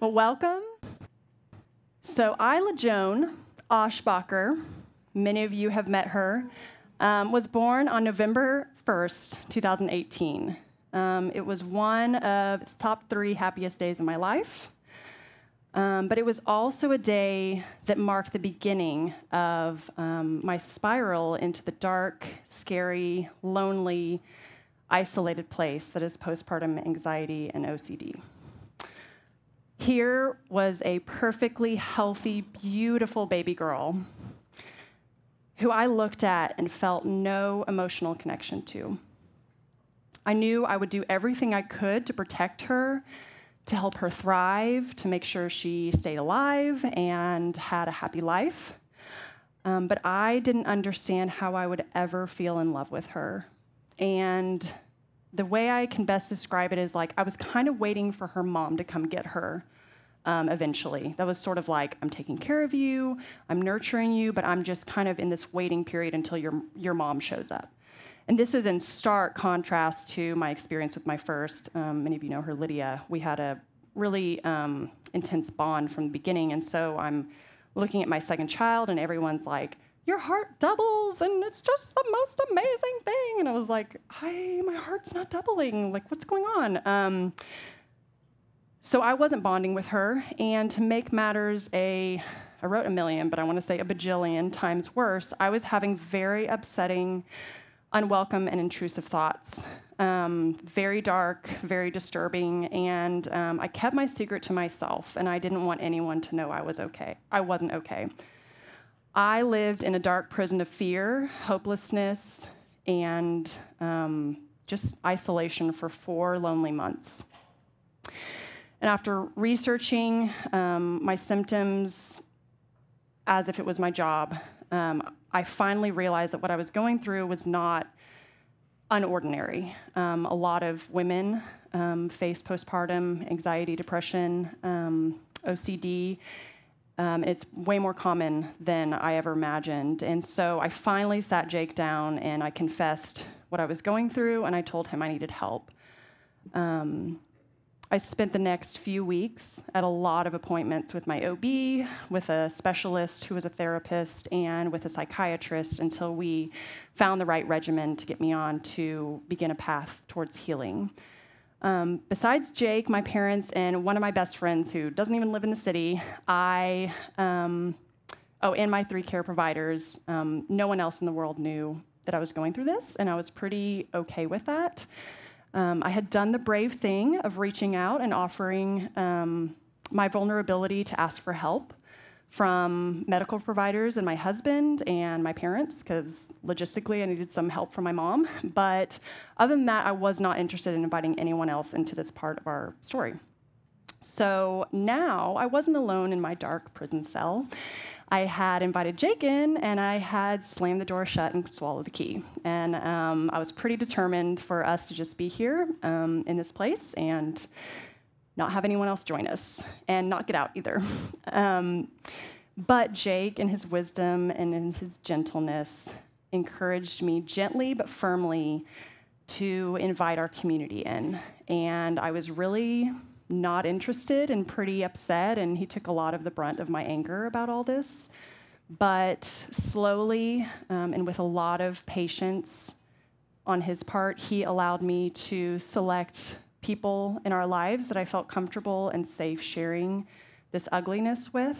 Well, welcome. So, Isla Joan Aschbacher, many of you have met her, um, was born on November 1st, 2018. Um, it was one of its top three happiest days of my life. Um, but it was also a day that marked the beginning of um, my spiral into the dark, scary, lonely, isolated place that is postpartum anxiety and OCD. Here was a perfectly healthy, beautiful baby girl who I looked at and felt no emotional connection to. I knew I would do everything I could to protect her to help her thrive, to make sure she stayed alive and had a happy life. Um, but I didn't understand how I would ever feel in love with her. And the way I can best describe it is like I was kind of waiting for her mom to come get her um, eventually. That was sort of like, I'm taking care of you, I'm nurturing you, but I'm just kind of in this waiting period until your, your mom shows up. And this is in stark contrast to my experience with my first. Um, many of you know her, Lydia. We had a really um, intense bond from the beginning. And so I'm looking at my second child, and everyone's like, your heart doubles and it's just the most amazing thing and i was like hi my heart's not doubling like what's going on um, so i wasn't bonding with her and to make matters a i wrote a million but i want to say a bajillion times worse i was having very upsetting unwelcome and intrusive thoughts. Um, very dark, very disturbing, and um, I kept my secret to myself, and I didn't want anyone to know I was okay. I wasn't okay. I lived in a dark prison of fear, hopelessness, and um, just isolation for four lonely months. And after researching um, my symptoms as if it was my job, um, I finally realized that what I was going through was not unordinary. Um, a lot of women um, face postpartum anxiety, depression, um, OCD. Um, it's way more common than I ever imagined. And so I finally sat Jake down and I confessed what I was going through and I told him I needed help. Um, I spent the next few weeks at a lot of appointments with my OB, with a specialist who was a therapist, and with a psychiatrist until we found the right regimen to get me on to begin a path towards healing. Um, besides Jake, my parents, and one of my best friends who doesn't even live in the city, I, um, oh, and my three care providers, um, no one else in the world knew that I was going through this, and I was pretty okay with that. Um, I had done the brave thing of reaching out and offering um, my vulnerability to ask for help from medical providers and my husband and my parents, because logistically I needed some help from my mom. But other than that, I was not interested in inviting anyone else into this part of our story. So now I wasn't alone in my dark prison cell. I had invited Jake in and I had slammed the door shut and swallowed the key. And um, I was pretty determined for us to just be here um, in this place and not have anyone else join us and not get out either. Um, but Jake, in his wisdom and in his gentleness, encouraged me gently but firmly to invite our community in. And I was really not interested and pretty upset, and he took a lot of the brunt of my anger about all this. But slowly um, and with a lot of patience on his part, he allowed me to select people in our lives that I felt comfortable and safe sharing this ugliness with.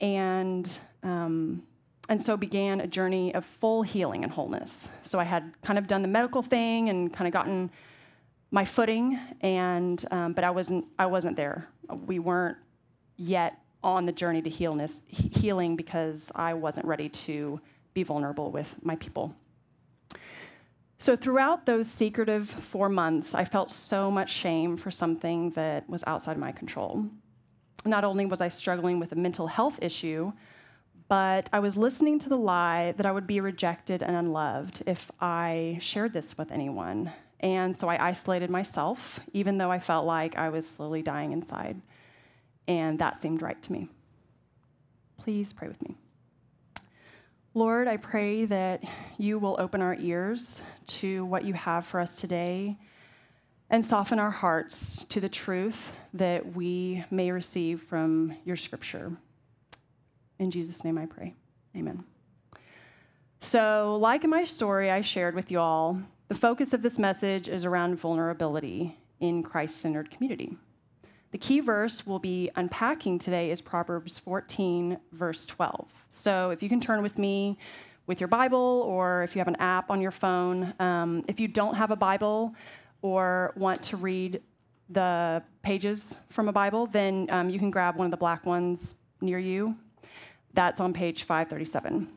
And um, and so began a journey of full healing and wholeness. So I had kind of done the medical thing and kind of gotten my footing, and um, but I wasn't I wasn't there. We weren't yet on the journey to healness, healing because I wasn't ready to be vulnerable with my people. So throughout those secretive four months, I felt so much shame for something that was outside my control. Not only was I struggling with a mental health issue, but I was listening to the lie that I would be rejected and unloved if I shared this with anyone. And so I isolated myself, even though I felt like I was slowly dying inside. And that seemed right to me. Please pray with me. Lord, I pray that you will open our ears to what you have for us today and soften our hearts to the truth that we may receive from your scripture. In Jesus' name I pray. Amen. So, like in my story I shared with you all, the focus of this message is around vulnerability in Christ centered community. The key verse we'll be unpacking today is Proverbs 14, verse 12. So, if you can turn with me with your Bible or if you have an app on your phone, um, if you don't have a Bible, or want to read the pages from a Bible, then um, you can grab one of the black ones near you. That's on page 537.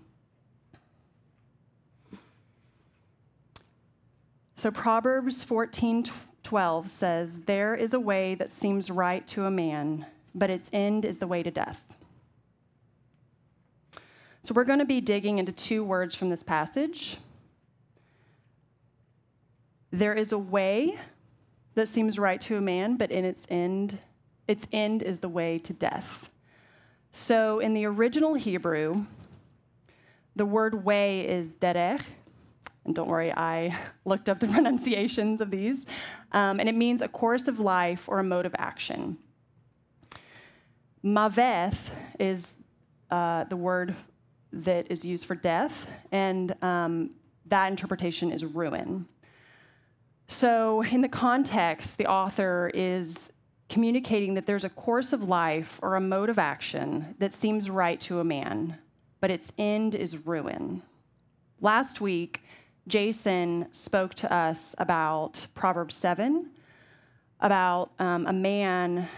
So Proverbs 14 12 says, There is a way that seems right to a man, but its end is the way to death. So we're going to be digging into two words from this passage there is a way that seems right to a man, but in its end, its end is the way to death. So in the original Hebrew, the word way is derech. And don't worry, I looked up the pronunciations of these. Um, and it means a course of life or a mode of action. Maveth is uh, the word that is used for death, and um, that interpretation is ruin. So, in the context, the author is communicating that there's a course of life or a mode of action that seems right to a man, but its end is ruin. Last week, Jason spoke to us about Proverbs 7, about um, a man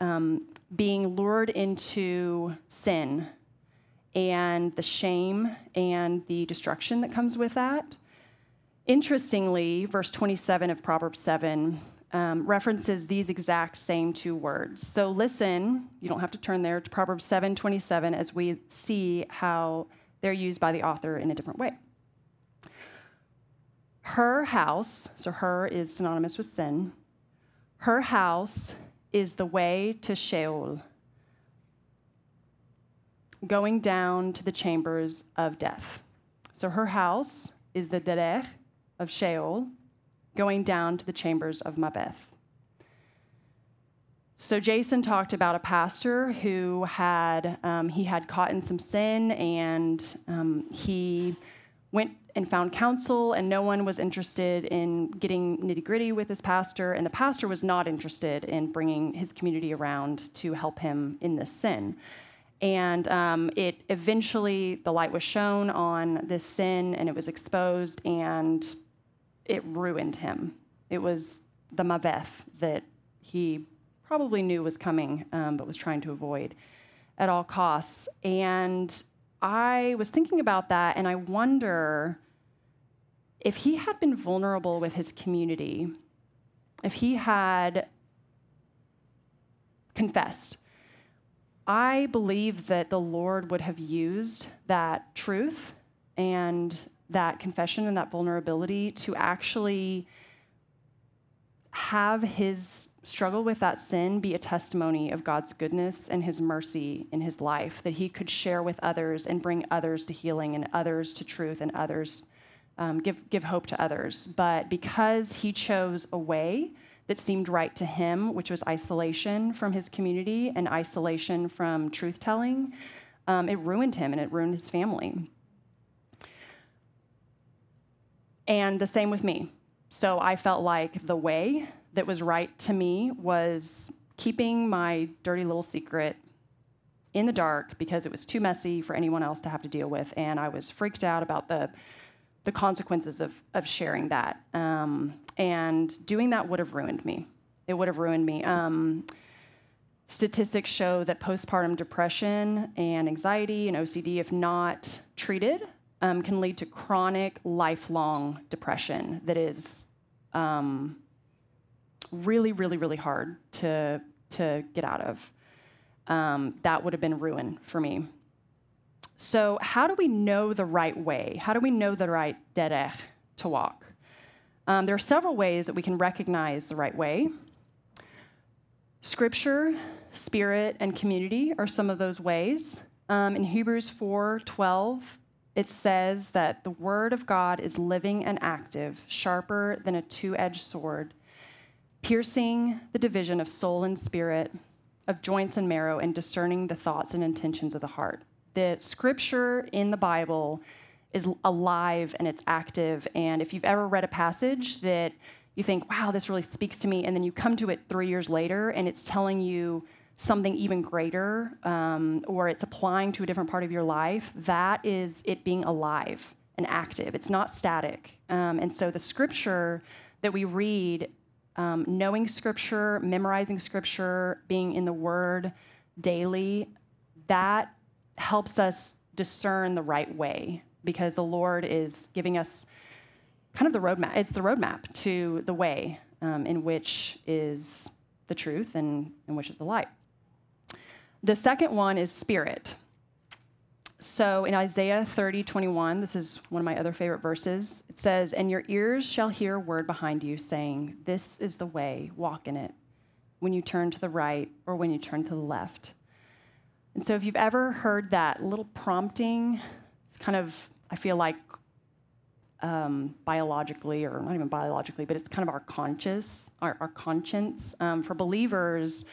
um, being lured into sin and the shame and the destruction that comes with that. Interestingly, verse 27 of Proverbs 7 um, references these exact same two words. So listen, you don't have to turn there to Proverbs 7 27 as we see how they're used by the author in a different way. Her house, so her is synonymous with sin, her house is the way to Sheol, going down to the chambers of death. So her house is the derech, of Sheol, going down to the chambers of Maveth. So Jason talked about a pastor who had um, he had caught in some sin, and um, he went and found counsel, and no one was interested in getting nitty gritty with his pastor, and the pastor was not interested in bringing his community around to help him in this sin. And um, it eventually, the light was shown on this sin, and it was exposed, and it ruined him. It was the Maveth that he probably knew was coming, um, but was trying to avoid at all costs. And I was thinking about that, and I wonder if he had been vulnerable with his community, if he had confessed. I believe that the Lord would have used that truth and that confession and that vulnerability to actually have his struggle with that sin be a testimony of God's goodness and his mercy in his life, that he could share with others and bring others to healing and others to truth and others, um, give, give hope to others. But because he chose a way that seemed right to him, which was isolation from his community and isolation from truth telling, um, it ruined him and it ruined his family. And the same with me. So I felt like the way that was right to me was keeping my dirty little secret in the dark because it was too messy for anyone else to have to deal with. And I was freaked out about the, the consequences of, of sharing that. Um, and doing that would have ruined me. It would have ruined me. Um, statistics show that postpartum depression and anxiety and OCD, if not treated, um, can lead to chronic, lifelong depression that is um, really, really, really hard to, to get out of. Um, that would have been ruin for me. So, how do we know the right way? How do we know the right derech to walk? Um, there are several ways that we can recognize the right way. Scripture, spirit, and community are some of those ways. Um, in Hebrews 4 12, it says that the word of God is living and active, sharper than a two edged sword, piercing the division of soul and spirit, of joints and marrow, and discerning the thoughts and intentions of the heart. The scripture in the Bible is alive and it's active. And if you've ever read a passage that you think, wow, this really speaks to me, and then you come to it three years later and it's telling you something even greater, um, or it's applying to a different part of your life, that is it being alive and active. It's not static. Um, and so the scripture that we read, um, knowing scripture, memorizing scripture, being in the word daily, that helps us discern the right way because the Lord is giving us kind of the roadmap. It's the roadmap to the way um, in which is the truth and in which is the light. The second one is spirit. So in Isaiah 30, 21, this is one of my other favorite verses. It says, And your ears shall hear a word behind you saying, This is the way, walk in it, when you turn to the right or when you turn to the left. And so if you've ever heard that little prompting, it's kind of, I feel like, um, biologically, or not even biologically, but it's kind of our conscious, our, our conscience. Um, for believers,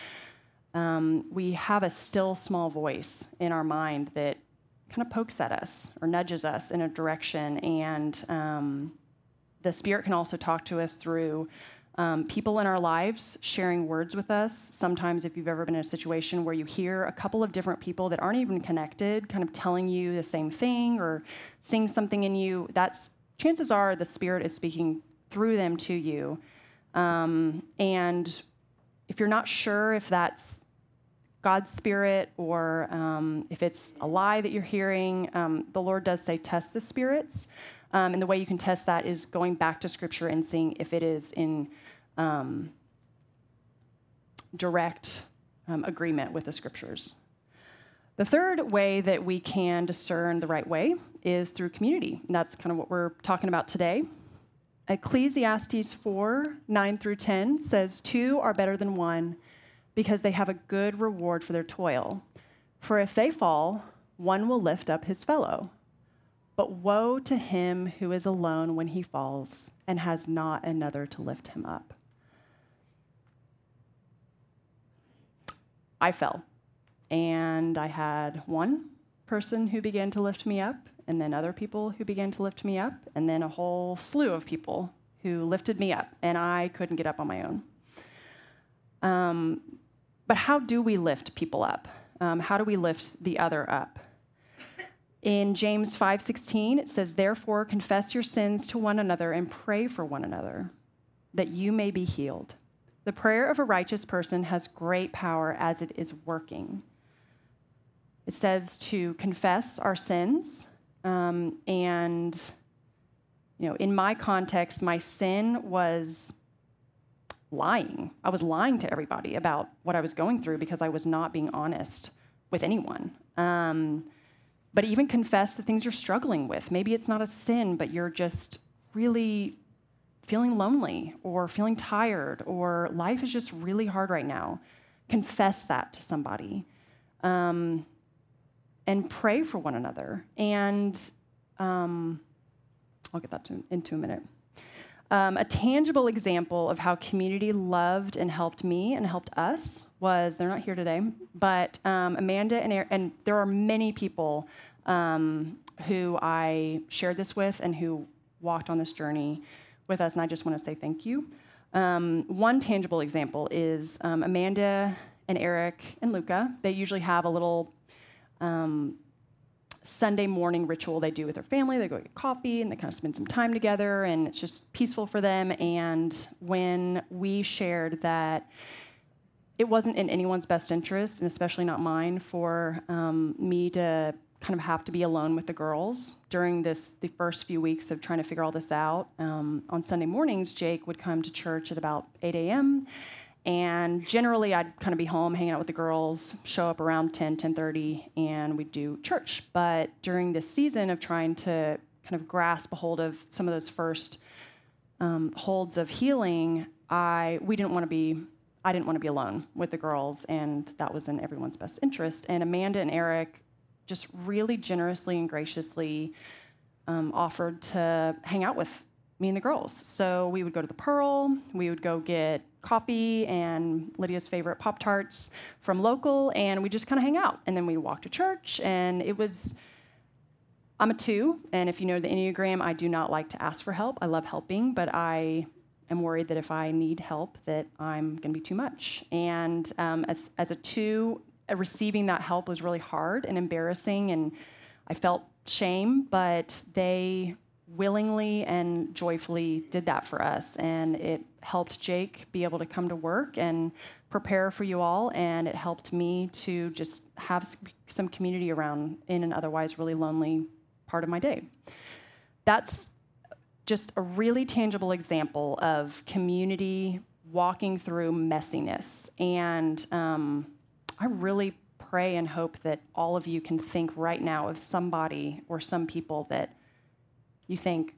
um, we have a still small voice in our mind that kind of pokes at us or nudges us in a direction. And um, the Spirit can also talk to us through um, people in our lives sharing words with us. Sometimes, if you've ever been in a situation where you hear a couple of different people that aren't even connected kind of telling you the same thing or seeing something in you, that's chances are the Spirit is speaking through them to you. Um, and if you're not sure if that's God's Spirit or um, if it's a lie that you're hearing, um, the Lord does say test the spirits. Um, and the way you can test that is going back to Scripture and seeing if it is in um, direct um, agreement with the Scriptures. The third way that we can discern the right way is through community. And that's kind of what we're talking about today. Ecclesiastes 4 9 through 10 says, Two are better than one because they have a good reward for their toil. For if they fall, one will lift up his fellow. But woe to him who is alone when he falls and has not another to lift him up. I fell and I had one person who began to lift me up, and then other people who began to lift me up, and then a whole slew of people who lifted me up, and I couldn't get up on my own. Um, but how do we lift people up? Um, how do we lift the other up? In James 5:16 it says therefore confess your sins to one another and pray for one another that you may be healed. The prayer of a righteous person has great power as it is working. It says to confess our sins. Um, and, you know, in my context, my sin was lying. I was lying to everybody about what I was going through because I was not being honest with anyone. Um, but even confess the things you're struggling with. Maybe it's not a sin, but you're just really feeling lonely or feeling tired or life is just really hard right now. Confess that to somebody. Um, and pray for one another. And um, I'll get that to, into a minute. Um, a tangible example of how community loved and helped me and helped us was they're not here today, but um, Amanda and, and there are many people um, who I shared this with and who walked on this journey with us, and I just want to say thank you. Um, one tangible example is um, Amanda and Eric and Luca. They usually have a little um, Sunday morning ritual they do with their family. They go get coffee and they kind of spend some time together, and it's just peaceful for them. And when we shared that it wasn't in anyone's best interest, and especially not mine, for um, me to kind of have to be alone with the girls during this the first few weeks of trying to figure all this out. Um, on Sunday mornings, Jake would come to church at about 8 a.m. And generally, I'd kind of be home hanging out with the girls, show up around 10, 10:30, and we'd do church. But during this season of trying to kind of grasp a hold of some of those first um, holds of healing, I we didn't want to be I didn't want to be alone with the girls, and that was in everyone's best interest. And Amanda and Eric just really generously and graciously um, offered to hang out with me and the girls. So we would go to the Pearl, we would go get coffee and Lydia's favorite Pop Tarts from local, and we just kind of hang out. And then we walk to church, and it was. I'm a two, and if you know the Enneagram, I do not like to ask for help. I love helping, but I am worried that if I need help, that I'm going to be too much. And um, as, as a two, uh, receiving that help was really hard and embarrassing, and I felt shame, but they willingly and joyfully did that for us. And it helped Jake be able to come to work and prepare for you all. And it helped me to just have some community around in an otherwise really lonely part of my day. That's just a really tangible example of community walking through messiness. And um, I really pray and hope that all of you can think right now of somebody or some people that you think,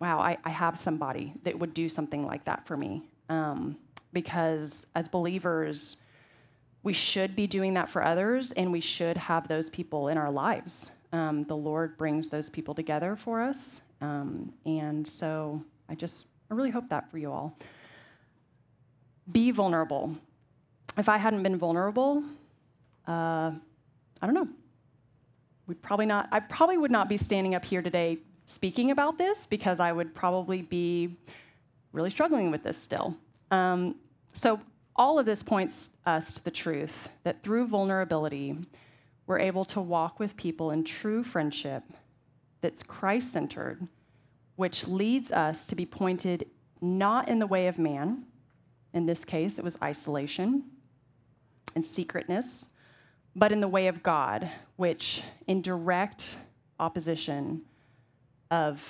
wow, I, I have somebody that would do something like that for me. Um, because as believers, we should be doing that for others and we should have those people in our lives. Um, the Lord brings those people together for us. Um, and so I just, I really hope that for you all. Be vulnerable. If I hadn't been vulnerable, uh, I don't know. We'd probably not, I probably would not be standing up here today speaking about this because I would probably be really struggling with this still. Um, so, all of this points us to the truth that through vulnerability, we're able to walk with people in true friendship that's Christ centered, which leads us to be pointed not in the way of man. In this case, it was isolation and secretness, but in the way of God, which in direct opposition of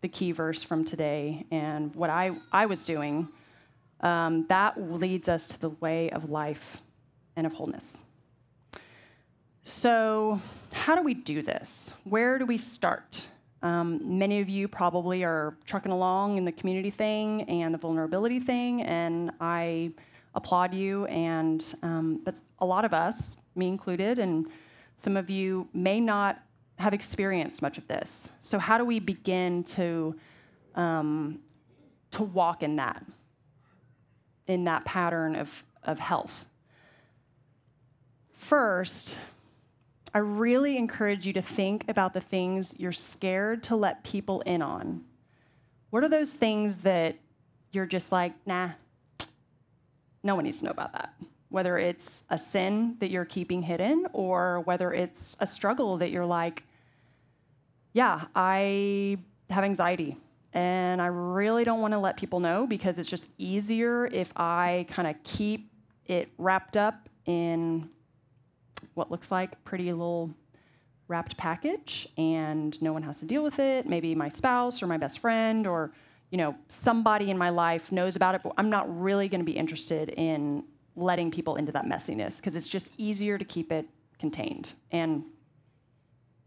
the key verse from today and what I, I was doing, um, that leads us to the way of life and of wholeness. So, how do we do this? Where do we start? Um, many of you probably are trucking along in the community thing and the vulnerability thing, and I applaud you. And um, that's a lot of us, me included, and some of you may not have experienced much of this. So how do we begin to um, to walk in that, in that pattern of, of health? First, I really encourage you to think about the things you're scared to let people in on. What are those things that you're just like, nah, no one needs to know about that? Whether it's a sin that you're keeping hidden or whether it's a struggle that you're like, yeah, I have anxiety and I really don't want to let people know because it's just easier if I kind of keep it wrapped up in what looks like pretty little wrapped package and no one has to deal with it. Maybe my spouse or my best friend or you know somebody in my life knows about it, but I'm not really going to be interested in letting people into that messiness because it's just easier to keep it contained. And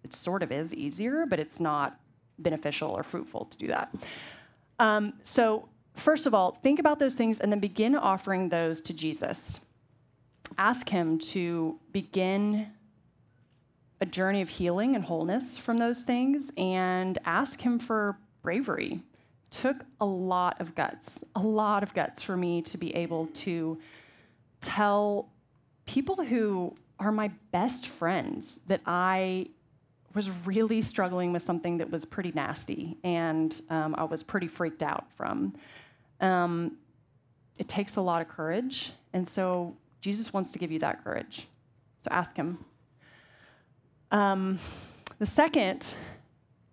it sort of is easier, but it's not beneficial or fruitful to do that. Um, so, first of all, think about those things and then begin offering those to Jesus. Ask Him to begin a journey of healing and wholeness from those things and ask Him for bravery. Took a lot of guts, a lot of guts for me to be able to tell people who are my best friends that I was really struggling with something that was pretty nasty and um, I was pretty freaked out from. Um, it takes a lot of courage, and so Jesus wants to give you that courage. So ask Him. Um, the second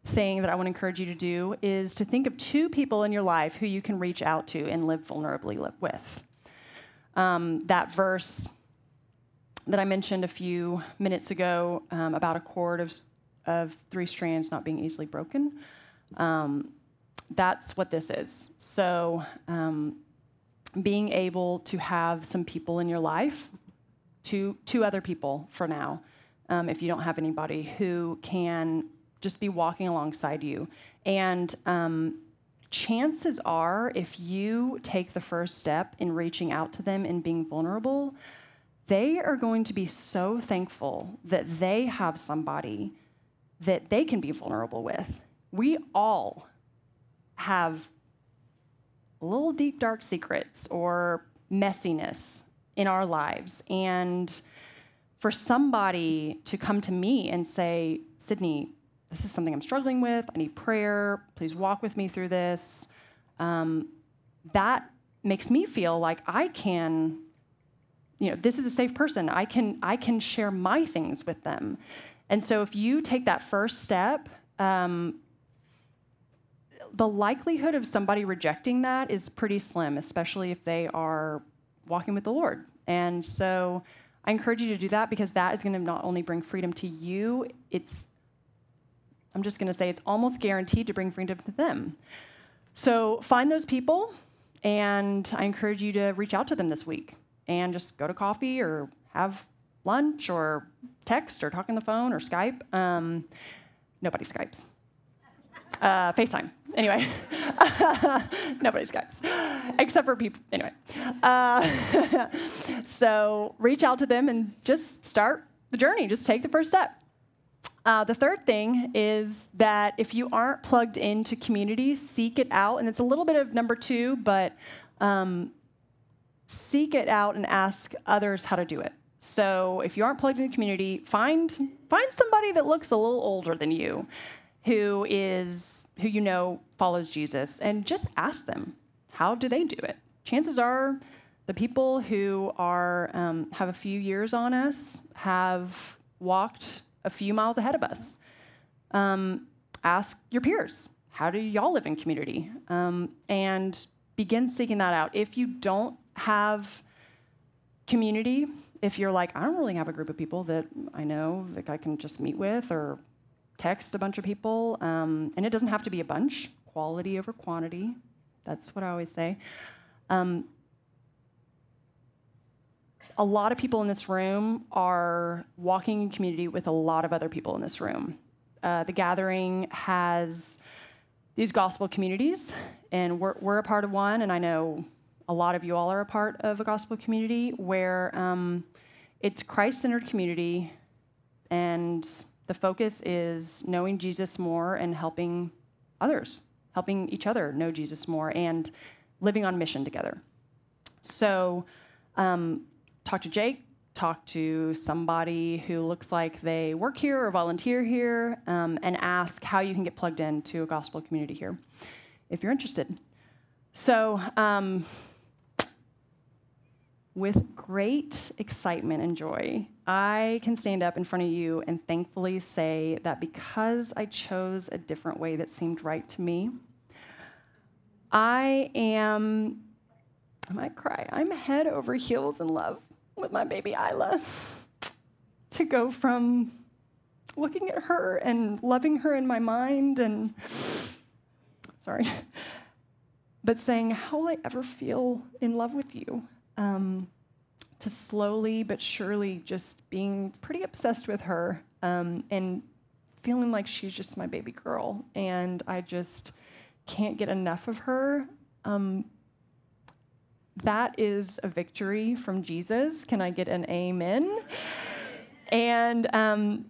thing that I want to encourage you to do is to think of two people in your life who you can reach out to and live vulnerably with. Um, that verse that I mentioned a few minutes ago um, about a cord of of three strands not being easily broken. Um, that's what this is. So, um, being able to have some people in your life, two, two other people for now, um, if you don't have anybody who can just be walking alongside you. And um, chances are, if you take the first step in reaching out to them and being vulnerable, they are going to be so thankful that they have somebody that they can be vulnerable with. We all have little deep, dark secrets or messiness in our lives. And for somebody to come to me and say, Sydney, this is something I'm struggling with. I need prayer. Please walk with me through this. Um, that makes me feel like I can, you know, this is a safe person. I can I can share my things with them. And so if you take that first step, um, the likelihood of somebody rejecting that is pretty slim, especially if they are walking with the Lord. And so I encourage you to do that because that is going to not only bring freedom to you, it's, I'm just going to say, it's almost guaranteed to bring freedom to them. So find those people, and I encourage you to reach out to them this week and just go to coffee or have lunch or text or talk on the phone or Skype. Um, nobody Skypes. Uh, FaceTime. Anyway, nobody Skypes, except for people. Anyway, uh, so reach out to them and just start the journey. Just take the first step. Uh, the third thing is that if you aren't plugged into community, seek it out. And it's a little bit of number two, but um, seek it out and ask others how to do it. So if you aren't plugged into community, find find somebody that looks a little older than you who is who you know follows Jesus and just ask them how do they do it. Chances are the people who are um, have a few years on us have walked a few miles ahead of us. Um, ask your peers how do y'all live in community um, and begin seeking that out. If you don't have community, if you're like, I don't really have a group of people that I know that I can just meet with or text a bunch of people, um, and it doesn't have to be a bunch, quality over quantity. That's what I always say. Um, a lot of people in this room are walking in community with a lot of other people in this room. Uh, the gathering has these gospel communities, and we're, we're a part of one, and I know a lot of you all are a part of a gospel community where um, it's Christ centered community and the focus is knowing Jesus more and helping others, helping each other know Jesus more, and living on mission together. So, um, talk to Jake, talk to somebody who looks like they work here or volunteer here, um, and ask how you can get plugged into a gospel community here if you're interested. So, um, with great excitement and joy, I can stand up in front of you and thankfully say that because I chose a different way that seemed right to me, I am, I might cry, I'm head over heels in love with my baby Isla. To go from looking at her and loving her in my mind and, sorry, but saying, How will I ever feel in love with you? um, to slowly but surely just being pretty obsessed with her um, and feeling like she's just my baby girl and I just can't get enough of her. Um, that is a victory from Jesus. Can I get an amen? And, um,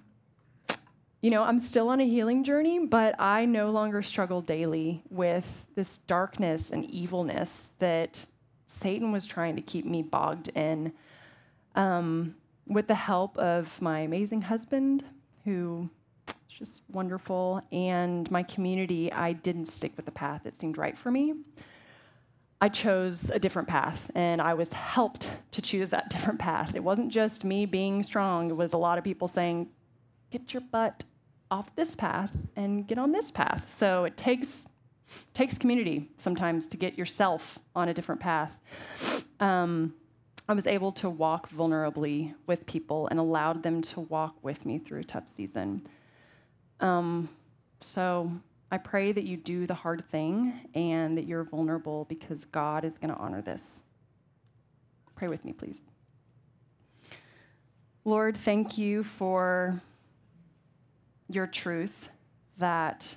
you know, I'm still on a healing journey, but I no longer struggle daily with this darkness and evilness that Satan was trying to keep me bogged in. Um, with the help of my amazing husband, who is just wonderful, and my community, I didn't stick with the path that seemed right for me. I chose a different path, and I was helped to choose that different path. It wasn't just me being strong, it was a lot of people saying, Get your butt off this path and get on this path. So it takes takes community sometimes to get yourself on a different path. Um, I was able to walk vulnerably with people and allowed them to walk with me through a tough season. Um, so I pray that you do the hard thing and that you're vulnerable because God is going to honor this. Pray with me, please. Lord, thank you for your truth that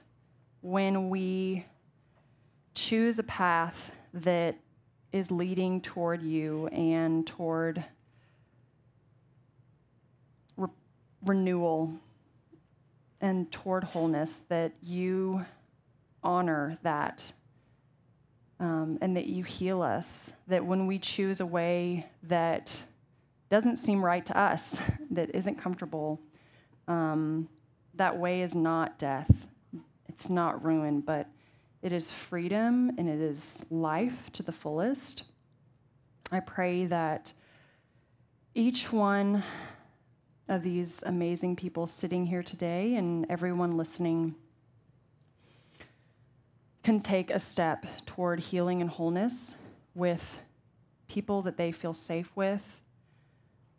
when we choose a path that is leading toward you and toward re- renewal and toward wholeness, that you honor that um, and that you heal us. That when we choose a way that doesn't seem right to us, that isn't comfortable, um, that way is not death, it's not ruin, but it is freedom and it is life to the fullest. I pray that each one of these amazing people sitting here today and everyone listening can take a step toward healing and wholeness with people that they feel safe with.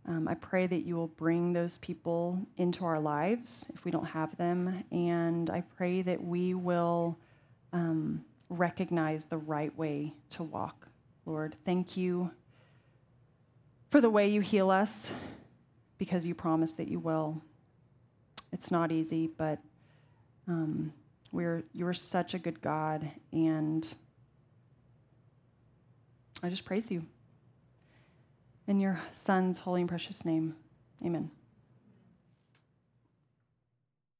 Um, I pray that you will bring those people into our lives if we don't have them. And I pray that we will um, recognize the right way to walk. Lord, thank you for the way you heal us because you promise that you will. It's not easy, but um, we're, you're such a good God, and I just praise you. In your Son's holy and precious name, amen.